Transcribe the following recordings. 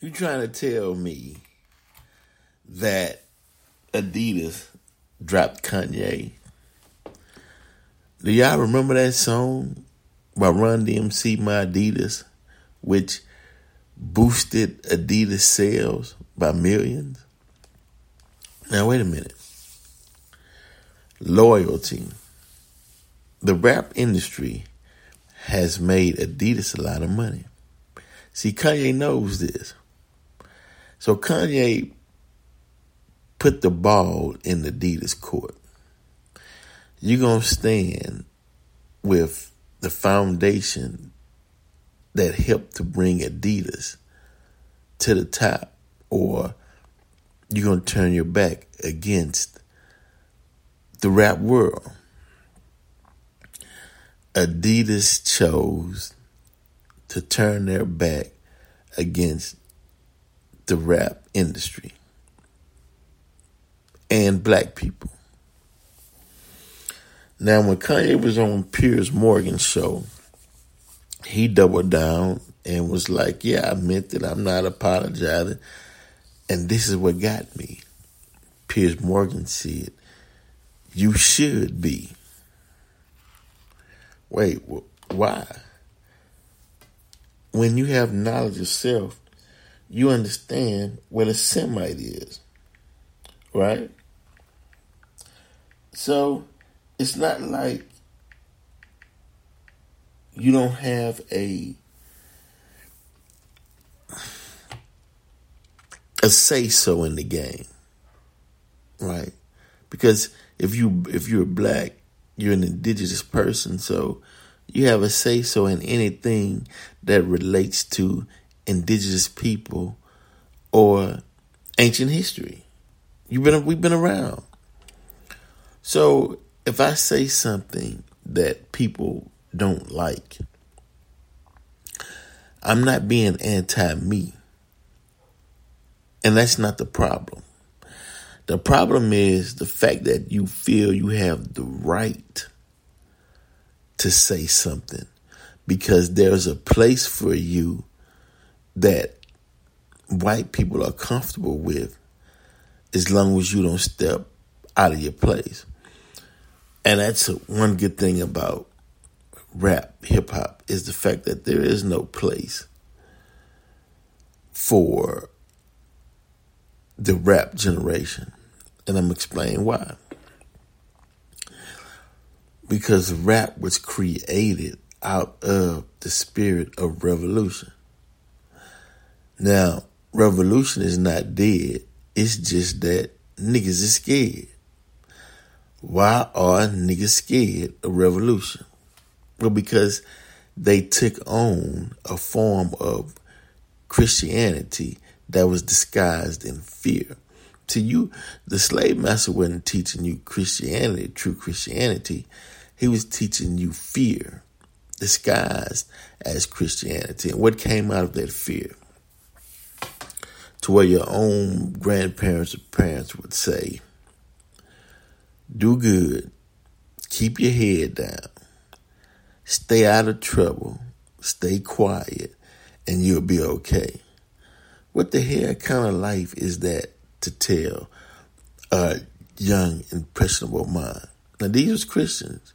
You trying to tell me that Adidas dropped Kanye? Do y'all remember that song by Run DMC, My Adidas, which boosted Adidas sales by millions? Now, wait a minute. Loyalty. The rap industry has made Adidas a lot of money. See, Kanye knows this. So Kanye put the ball in Adidas court. You're going to stand with the foundation that helped to bring Adidas to the top, or you're going to turn your back against the rap world. Adidas chose to turn their back against the rap industry and black people. Now, when Kanye was on Piers Morgan's show, he doubled down and was like, Yeah, I meant it. I'm not apologizing. And this is what got me. Piers Morgan said, You should be. Wait, why? When you have knowledge of self, you understand what a Semite is, right? So it's not like you don't have a a say so in the game, right? Because if you if you're black, you're an indigenous person, so you have a say so in anything that relates to indigenous people or ancient history. You've been we've been around. So if I say something that people don't like, I'm not being anti me. And that's not the problem. The problem is the fact that you feel you have the right to say something because there's a place for you that white people are comfortable with as long as you don't step out of your place. And that's one good thing about rap, hip hop, is the fact that there is no place for the rap generation. And I'm explaining why. Because rap was created out of the spirit of revolution. Now, revolution is not dead. It's just that niggas is scared. Why are niggas scared of revolution? Well, because they took on a form of Christianity that was disguised in fear. To you, the slave master wasn't teaching you Christianity, true Christianity. He was teaching you fear, disguised as Christianity. And what came out of that fear? To where your own grandparents or parents would say, do good, keep your head down, stay out of trouble, stay quiet, and you'll be okay. What the hell kind of life is that to tell a young, impressionable mind? Now, these was Christians,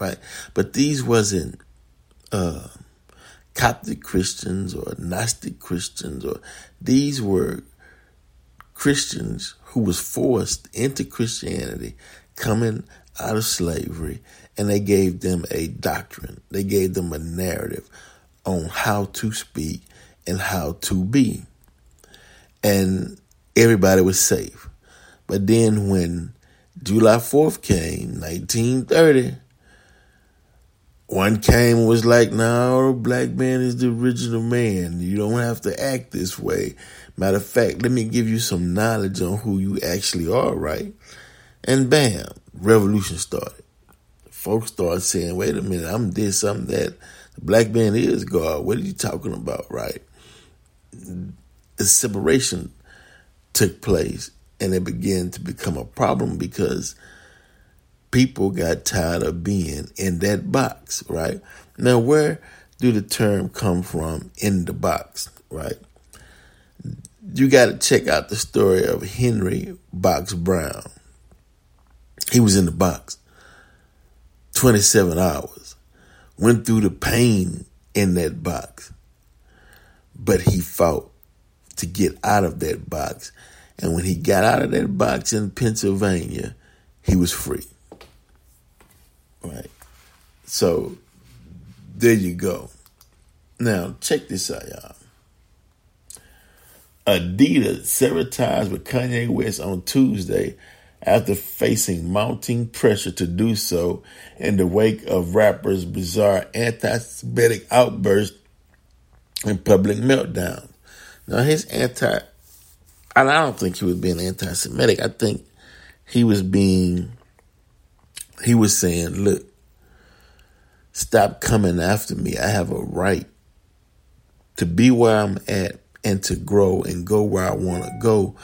right? But these wasn't uh, Coptic Christians or Gnostic Christians, or these were Christians who was forced into Christianity coming out of slavery and they gave them a doctrine. They gave them a narrative on how to speak and how to be. And everybody was safe. But then when July 4th came, 1930, one came was like, no, black man is the original man. You don't have to act this way. Matter of fact, let me give you some knowledge on who you actually are, right? And bam, revolution started. Folks started saying, wait a minute, I'm this, I'm that. The black man is God. What are you talking about, right? The separation took place and it began to become a problem because people got tired of being in that box, right? Now, where do the term come from in the box, right? You got to check out the story of Henry Box Brown. He was in the box 27 hours, went through the pain in that box, but he fought to get out of that box. And when he got out of that box in Pennsylvania, he was free. Right. So there you go. Now check this out, y'all. Adidas severed ties with Kanye West on Tuesday after facing mounting pressure to do so in the wake of rapper's bizarre anti-Semitic outburst and public meltdown. Now his anti, I don't think he was being anti-Semitic. I think he was being he was saying, look, stop coming after me. I have a right to be where I'm at and to grow and go where I want to go.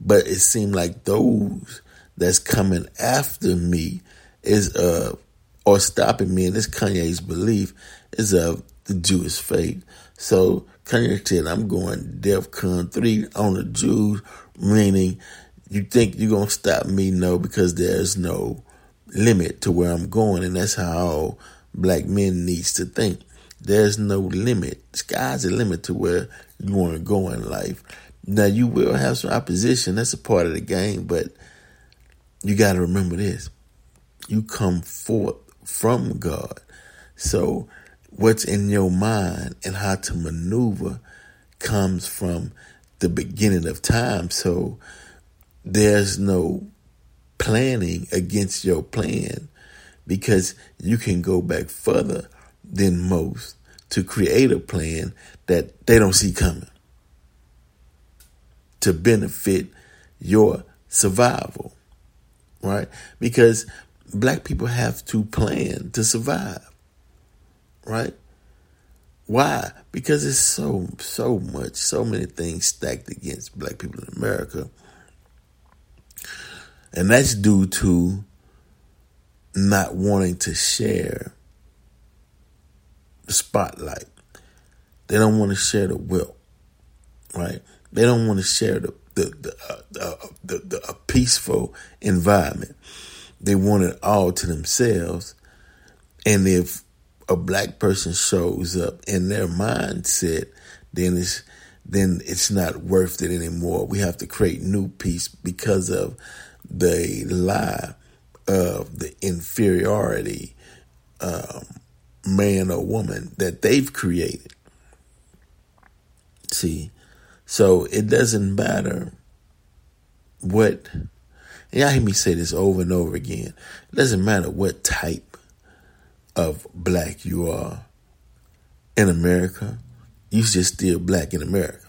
But it seemed like those that's coming after me is uh or stopping me, and this Kanye's belief is of the Jewish faith. So Kanye said, I'm going DEFCON 3 on the Jews, meaning you think you're going to stop me? No, because there's no limit to where I'm going, and that's how black men needs to think. There's no limit. Sky's the limit to where you want to go in life. Now you will have some opposition. That's a part of the game, but you got to remember this: you come forth from God. So what's in your mind and how to maneuver comes from the beginning of time. So there's no planning against your plan because you can go back further than most to create a plan that they don't see coming to benefit your survival, right? Because black people have to plan to survive, right? Why? Because it's so, so much, so many things stacked against black people in America and that's due to not wanting to share the spotlight. They don't want to share the will, right? They don't want to share the the the, uh, uh, the, the a peaceful environment. They want it all to themselves. And if a black person shows up in their mindset, then it's then it's not worth it anymore. We have to create new peace because of the lie of the inferiority um, man or woman that they've created. See, so it doesn't matter what, y'all hear me say this over and over again. It doesn't matter what type of black you are in America, you just still black in America.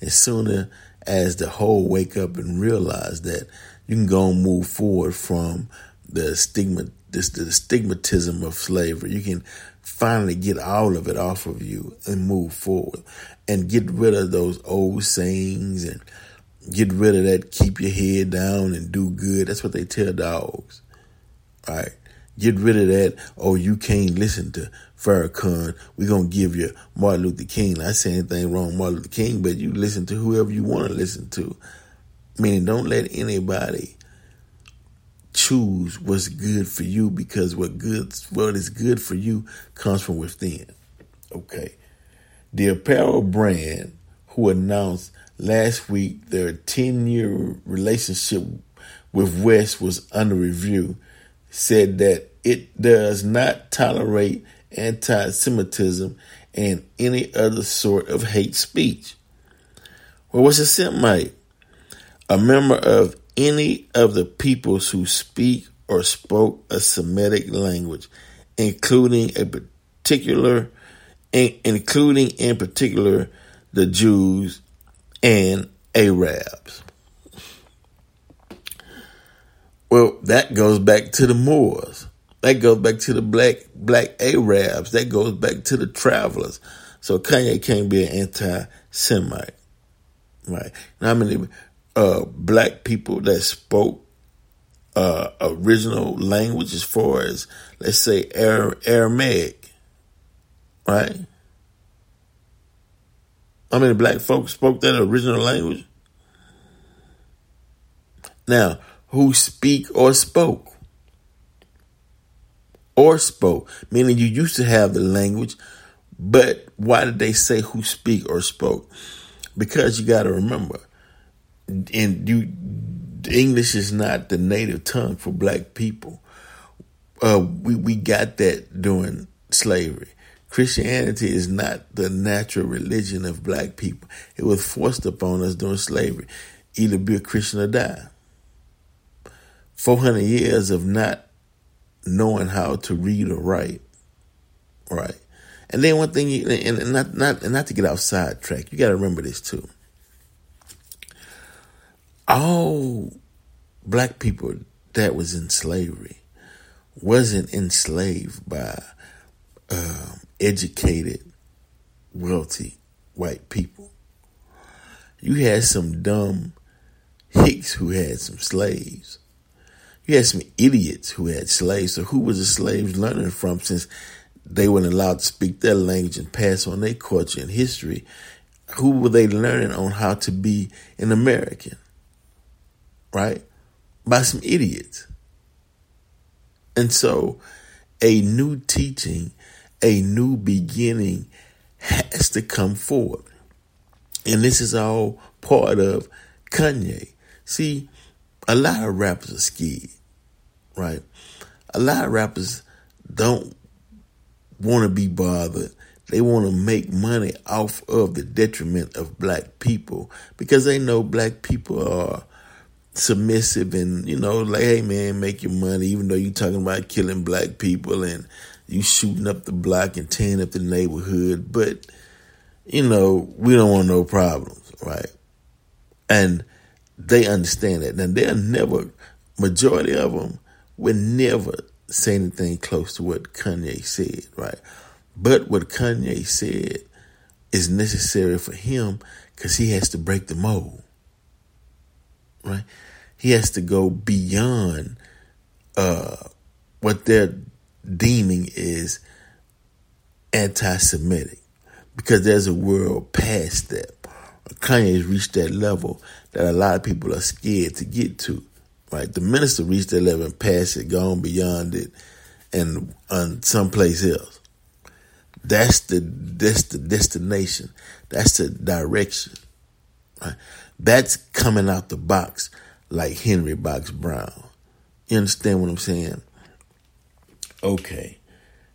And sooner as the whole wake up and realize that you can go and move forward from the stigma, this the stigmatism of slavery. You can finally get all of it off of you and move forward and get rid of those old sayings and get rid of that keep your head down and do good. That's what they tell dogs. Right? Get rid of that. Oh, you can't listen to Farrakhan. We're going to give you Martin Luther King. I say anything wrong Martin Luther King, but you listen to whoever you want to listen to. Meaning, don't let anybody choose what's good for you because what good what is good for you comes from within. Okay. The apparel brand who announced last week their 10 year relationship with West was under review said that it does not tolerate anti Semitism and any other sort of hate speech. Well, what's a Semite? A member of any of the peoples who speak or spoke a Semitic language, including a particular, including in particular the Jews and Arabs. Well, that goes back to the Moors. That goes back to the black black Arabs. That goes back to the travelers. So Kanye can't be an anti-Semite, right? How many uh, black people that spoke uh, original language as far as let's say Aramaic, right? How many black folks spoke that original language? Now, who speak or spoke? Or spoke, meaning you used to have the language, but why did they say who speak or spoke? Because you got to remember, and you, English is not the native tongue for black people. Uh, we we got that during slavery. Christianity is not the natural religion of black people. It was forced upon us during slavery. Either be a Christian or die. 400 years of not knowing how to read or write. Right. And then one thing, you, and not, not, and not to get outside track, you got to remember this too. All black people that was in slavery wasn't enslaved by uh, educated, wealthy white people. You had some dumb hicks who had some slaves you had some idiots who had slaves. So who was the slaves learning from since they weren't allowed to speak their language and pass on their culture and history? Who were they learning on how to be an American? Right? By some idiots. And so a new teaching, a new beginning has to come forward. And this is all part of Kanye. See, a lot of rappers are scared right? A lot of rappers don't want to be bothered. They want to make money off of the detriment of black people because they know black people are submissive and, you know, like, hey man, make your money, even though you're talking about killing black people and you shooting up the block and tearing up the neighborhood. But, you know, we don't want no problems, right? And they understand that. Now, they're never, majority of them, would never say anything close to what Kanye said, right? But what Kanye said is necessary for him because he has to break the mold, right? He has to go beyond uh, what they're deeming is anti-Semitic because there's a world past that. Kanye has reached that level that a lot of people are scared to get to right? The minister reached that level and passed it, gone beyond it, and on someplace else. That's the that's the destination. That's the direction. Right? That's coming out the box like Henry Box Brown. You understand what I'm saying? Okay.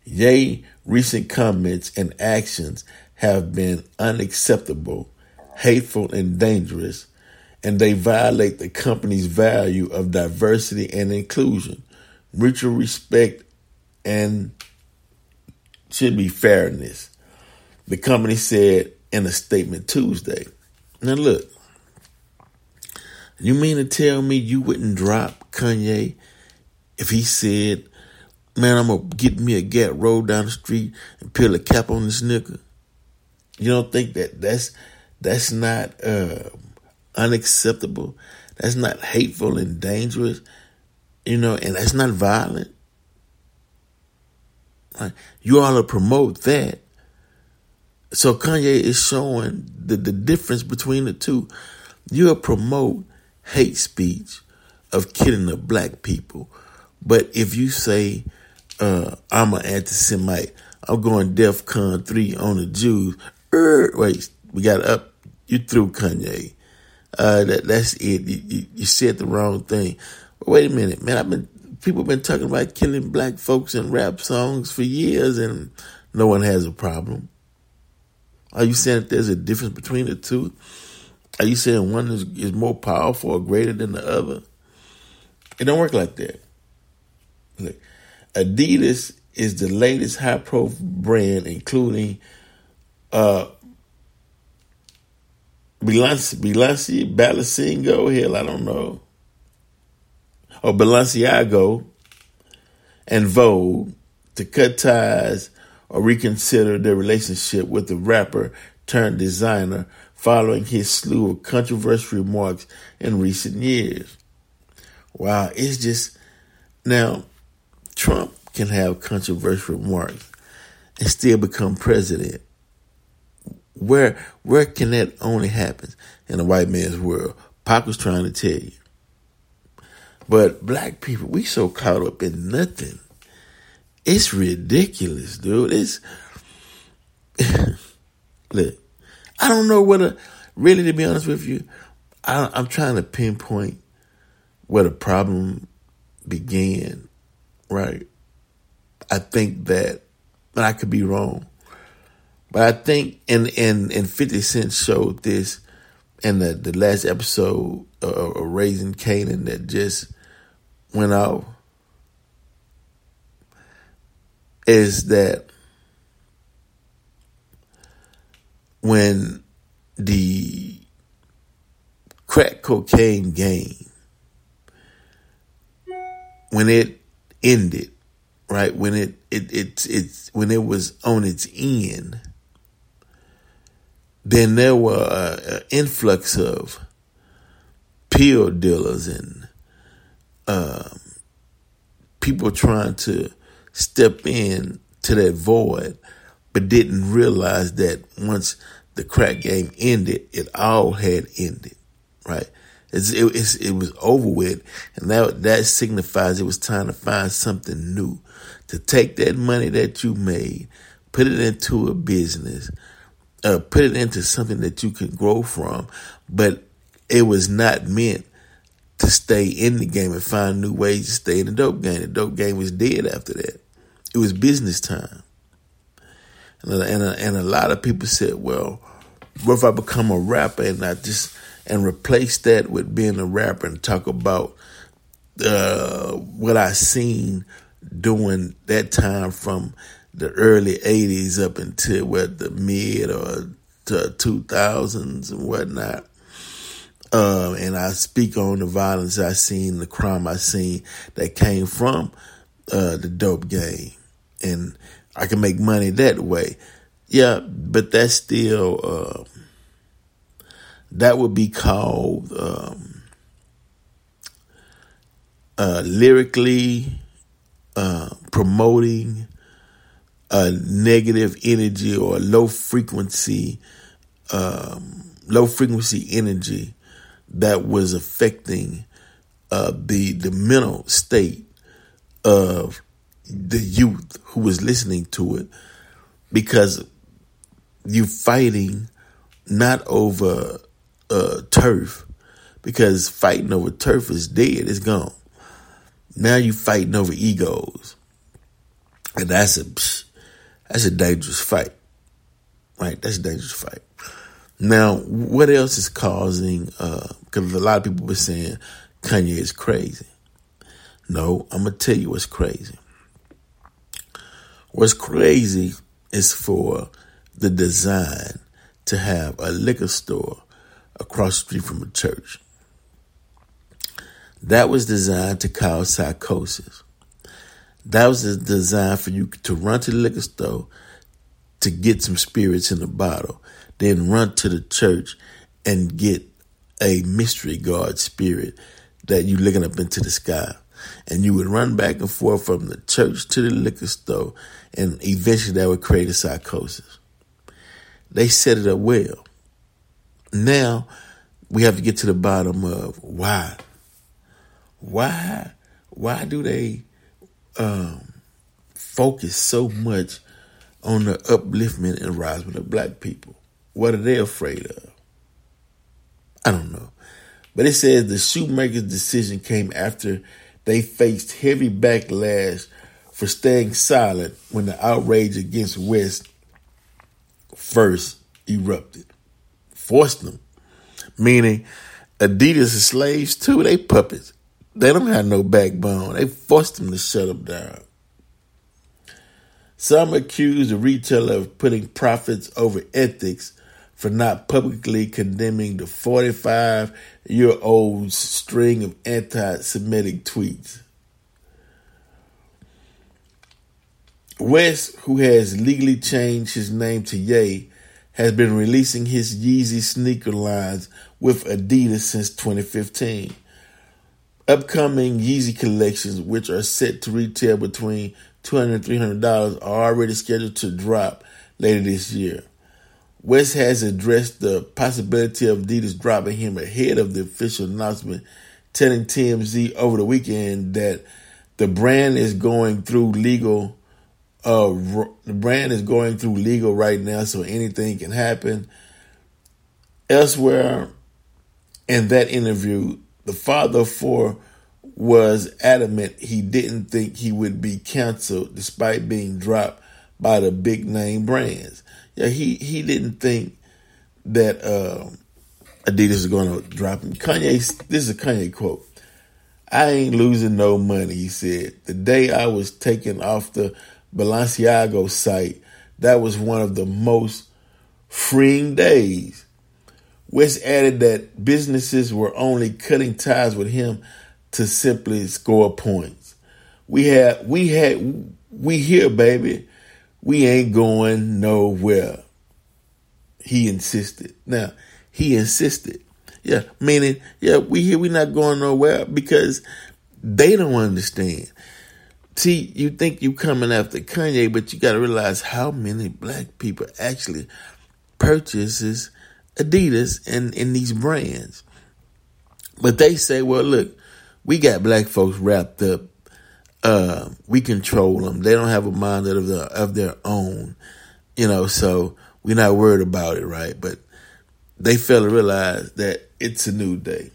Ye recent comments and actions have been unacceptable, hateful, and dangerous and they violate the company's value of diversity and inclusion, mutual respect, and should be fairness. The company said in a statement Tuesday. Now, look, you mean to tell me you wouldn't drop Kanye if he said, Man, I'm gonna get me a Gap roll down the street and peel a cap on this nigga? You don't think that that's that's not uh, unacceptable. That's not hateful and dangerous, you know, and that's not violent. Like, You ought to promote that. So Kanye is showing the, the difference between the two. You'll promote hate speech of killing the black people. But if you say, uh, I'm an anti-Semite, I'm going DEF CON 3 on the Jews, er, wait, we got up, you threw Kanye. Uh, that that's it. You, you, said the wrong thing. But wait a minute, man. I've been people have been talking about killing black folks in rap songs for years, and no one has a problem. Are you saying that there's a difference between the two? Are you saying one is, is more powerful or greater than the other? It don't work like that. Look, Adidas is the latest high profile brand, including uh, Balenci, Balenciaga, hell, I don't know, or Balenciago, and Vogue to cut ties or reconsider their relationship with the rapper turned designer following his slew of controversial remarks in recent years. Wow, it's just now Trump can have controversial remarks and still become president. Where where can that only happen in a white man's world? Pac was trying to tell you. But black people, we so caught up in nothing. It's ridiculous, dude. It's look. I don't know whether, really, to be honest with you, I, I'm trying to pinpoint where the problem began. Right. I think that, but I could be wrong, but I think, and and and Fifty Cent showed this in the the last episode of, of Raising Kanan that just went out is that when the crack cocaine game, when it ended, right? When it it it it's when it was on its end, then there were an influx of pill dealers and um, people trying to step in to that void, but didn't realize that once the crack game ended, it all had ended, right? It's, it, it's, it was over with, and that that signifies it was time to find something new, to take that money that you made, put it into a business, uh, put it into something that you can grow from, but it was not meant to stay in the game and find new ways to stay in the dope game. The dope game was dead after that. It was business time. And a, and a, and a lot of people said, well, what if I become a rapper and I just, and replace that with being a rapper and talk about uh, what I seen during that time from the early 80s up until what the mid or to 2000s and whatnot. Uh, and I speak on the violence I seen, the crime I seen that came from uh, the dope game and I can make money that way. Yeah, but that's still uh, that would be called um, uh, lyrically uh, promoting a negative energy or low frequency, um, low frequency energy that was affecting uh, the the mental state of the youth who was listening to it because you're fighting not over uh, turf because fighting over turf is dead, it's gone. Now you're fighting over egos, and that's a that's a dangerous fight, right? That's a dangerous fight. Now, what else is causing? Because uh, a lot of people were saying Kanye is crazy. No, I'm gonna tell you what's crazy. What's crazy is for the design to have a liquor store across the street from a church. That was designed to cause psychosis. That was designed for you to run to the liquor store to get some spirits in a bottle, then run to the church and get a mystery God spirit that you looking up into the sky and you would run back and forth from the church to the liquor store, and eventually that would create a psychosis. They set it up well. Now we have to get to the bottom of why. Why? Why do they um, focus so much on the upliftment and rising of black people? What are they afraid of? I don't know. But it says the shoemaker's decision came after they faced heavy backlash for staying silent when the outrage against West first erupted. Forced them. Meaning Adidas is slaves too, they puppets. They don't have no backbone. They forced them to shut them down. Some accuse the retailer of putting profits over ethics for not publicly condemning the 45 year old string of anti Semitic tweets. West, who has legally changed his name to Ye, has been releasing his Yeezy sneaker lines with Adidas since 2015. Upcoming Yeezy collections, which are set to retail between $200 and $300, are already scheduled to drop later this year. West has addressed the possibility of Adidas dropping him ahead of the official announcement, telling TMZ over the weekend that the brand is going through legal. Uh, the brand is going through legal right now, so anything can happen. Elsewhere, in that interview, the father of four was adamant he didn't think he would be canceled despite being dropped by the big name brands. Yeah, he, he didn't think that uh, Adidas was going to drop him. Kanye, this is a Kanye quote. I ain't losing no money, he said. The day I was taken off the Balenciaga site, that was one of the most freeing days. West added that businesses were only cutting ties with him to simply score points. We had, we had, we here, baby. We ain't going nowhere. He insisted. Now, he insisted. Yeah, meaning, yeah, we here, we not going nowhere because they don't understand. See, you think you coming after Kanye, but you got to realize how many black people actually purchases Adidas and in these brands. But they say, well, look, we got black folks wrapped up. Uh, we control them. They don't have a mind of their of their own, you know. So we're not worried about it, right? But they fail to realize that it's a new day.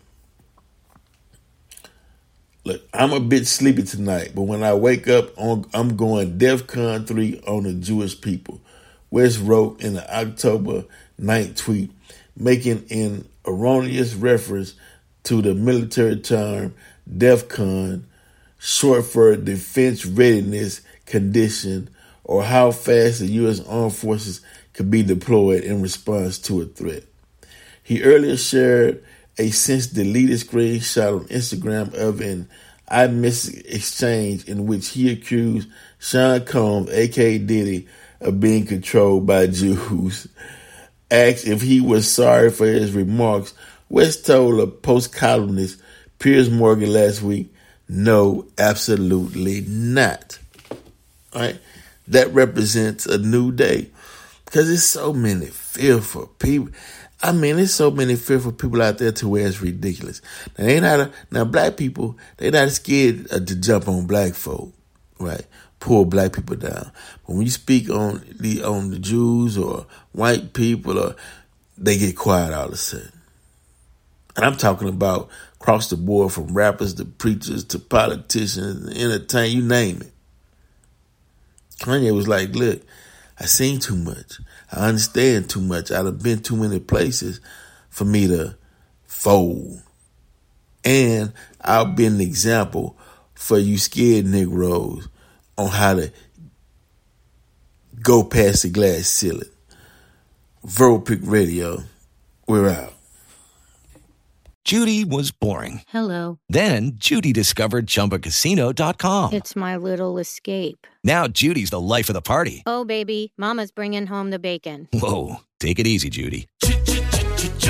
Look, I'm a bit sleepy tonight, but when I wake up, I'm going DEFCON 3 on the Jewish people. West wrote in the October 9th tweet, making an erroneous reference to the military term DEFCON, short for Defense Readiness Condition, or how fast the U.S. Armed Forces could be deployed in response to a threat. He earlier shared a since deleted screenshot on Instagram of an I Miss exchange in which he accused Sean Combs, aka Diddy, of being controlled by Jews. Asked if he was sorry for his remarks, West told a post columnist Piers Morgan last week, no, absolutely not. All right? That represents a new day because there's so many fearful people. I mean, there's so many fearful people out there to where it's ridiculous. Now, they not a, now black people they not scared uh, to jump on black folk, right? Pull black people down. But when you speak on the on the Jews or white people, or they get quiet all of a sudden. And I'm talking about across the board from rappers to preachers to politicians, entertain, you name it. Kanye was like, look, I seen too much. I understand too much. I've been too many places for me to fold. And I'll be an example for you scared Negroes on how to go past the glass ceiling. Verbal Pick Radio, we're out. Judy was boring. Hello. Then Judy discovered ChumbaCasino.com. It's my little escape. Now Judy's the life of the party. Oh, baby, Mama's bringing home the bacon. Whoa, take it easy, Judy.